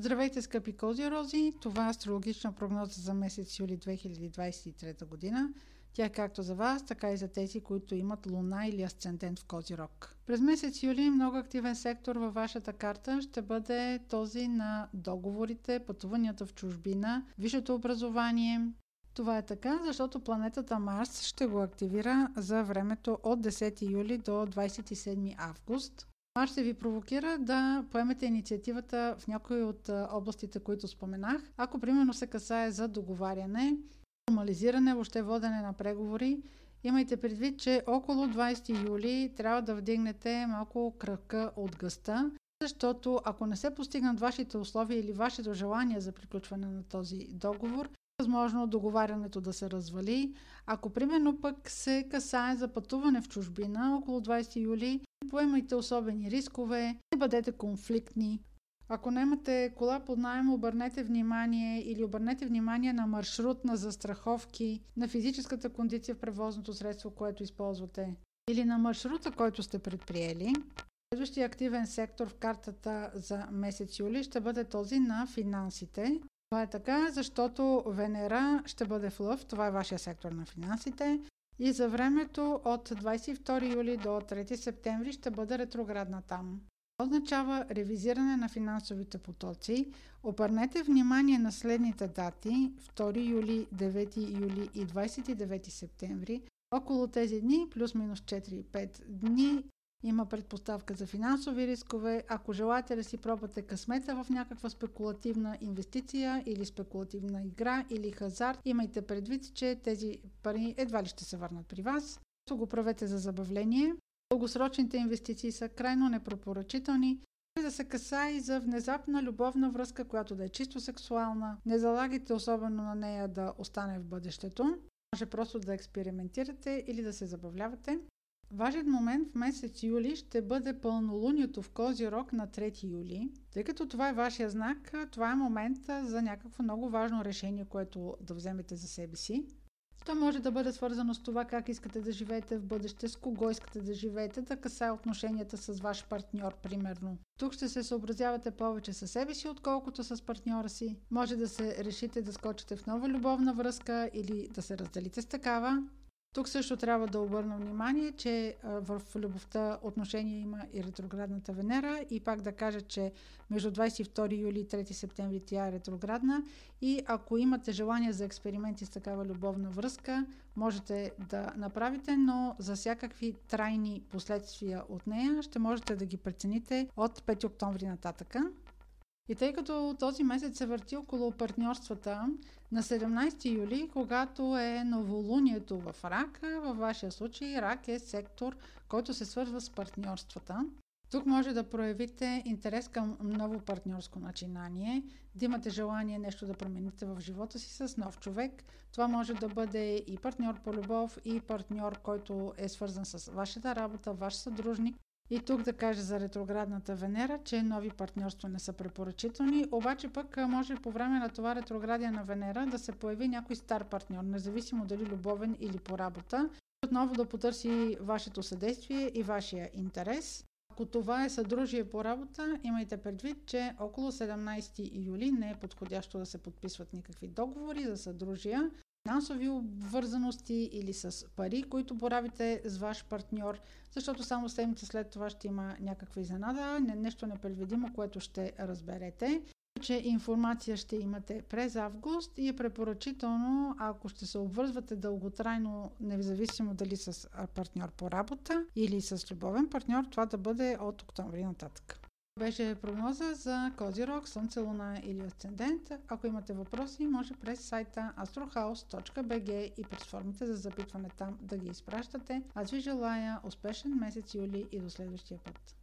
Здравейте, скъпи козирози! Това е астрологична прогноза за месец юли 2023 година. Тя е както за вас, така и за тези, които имат луна или асцендент в Козирог. През месец юли много активен сектор във вашата карта ще бъде този на договорите, пътуванията в чужбина, висшето образование, това е така, защото планетата Марс ще го активира за времето от 10 юли до 27 август. Марс ще ви провокира да поемете инициативата в някои от областите, които споменах. Ако примерно се касае за договаряне, формализиране, въобще водене на преговори, имайте предвид, че около 20 юли трябва да вдигнете малко кръка от гъста, защото ако не се постигнат вашите условия или вашето желание за приключване на този договор, възможно договарянето да се развали. Ако примерно пък се касае за пътуване в чужбина около 20 юли, поемайте особени рискове, не бъдете конфликтни. Ако не имате кола под найем, обърнете внимание или обърнете внимание на маршрут, на застраховки, на физическата кондиция в превозното средство, което използвате или на маршрута, който сте предприели. Следващия активен сектор в картата за месец юли ще бъде този на финансите. Това е така, защото Венера ще бъде в Лъв, това е вашия сектор на финансите. И за времето от 22 юли до 3 септември ще бъде ретроградна там. Това означава ревизиране на финансовите потоци. Обърнете внимание на следните дати 2 юли, 9 юли и 29 септември. Около тези дни, плюс-минус 4-5 дни, има предпоставка за финансови рискове. Ако желаете да си пробвате късмета в някаква спекулативна инвестиция или спекулативна игра или хазарт, имайте предвид, че тези пари едва ли ще се върнат при вас. То го правете за забавление. Дългосрочните инвестиции са крайно непропоръчителни. Да се касае и за внезапна любовна връзка, която да е чисто сексуална. Не залагайте особено на нея да остане в бъдещето. Може просто да експериментирате или да се забавлявате. Важен момент в месец юли ще бъде пълнолунието в Козирог на 3 юли. Тъй като това е вашия знак, това е момент за някакво много важно решение, което да вземете за себе си. То може да бъде свързано с това как искате да живеете в бъдеще, с кого искате да живеете, да касае отношенията с ваш партньор, примерно. Тук ще се съобразявате повече със себе си, отколкото с партньора си. Може да се решите да скочите в нова любовна връзка или да се разделите с такава. Тук също трябва да обърна внимание, че в любовта отношение има и ретроградната Венера и пак да кажа, че между 22 юли и 3 септември тя е ретроградна и ако имате желание за експерименти с такава любовна връзка, можете да направите, но за всякакви трайни последствия от нея ще можете да ги прецените от 5 октомври нататъка. И тъй като този месец се върти около партньорствата, на 17 юли, когато е новолунието в Рак, във вашия случай Рак е сектор, който се свързва с партньорствата. Тук може да проявите интерес към ново партньорско начинание, да имате желание нещо да промените в живота си с нов човек. Това може да бъде и партньор по любов, и партньор, който е свързан с вашата работа, ваш съдружник. И тук да кажа за ретроградната Венера, че нови партньорства не са препоръчителни, обаче пък може по време на това ретроградия на Венера да се появи някой стар партньор, независимо дали любовен или по работа, отново да потърси вашето съдействие и вашия интерес. Ако това е съдружие по работа, имайте предвид, че около 17 юли не е подходящо да се подписват никакви договори за съдружия финансови обвързаности или с пари, които боравите с ваш партньор, защото само седмица след това ще има някаква изненада, нещо непредвидимо, което ще разберете че информация ще имате през август и е препоръчително, ако ще се обвързвате дълготрайно, независимо дали с партньор по работа или с любовен партньор, това да бъде от октомври нататък. Беше прогноза за Козирог, Слънце, Луна или Асцендент. Ако имате въпроси, може през сайта astrohouse.bg и през формите за запитване там да ги изпращате. Аз ви желая успешен месец юли и до следващия път.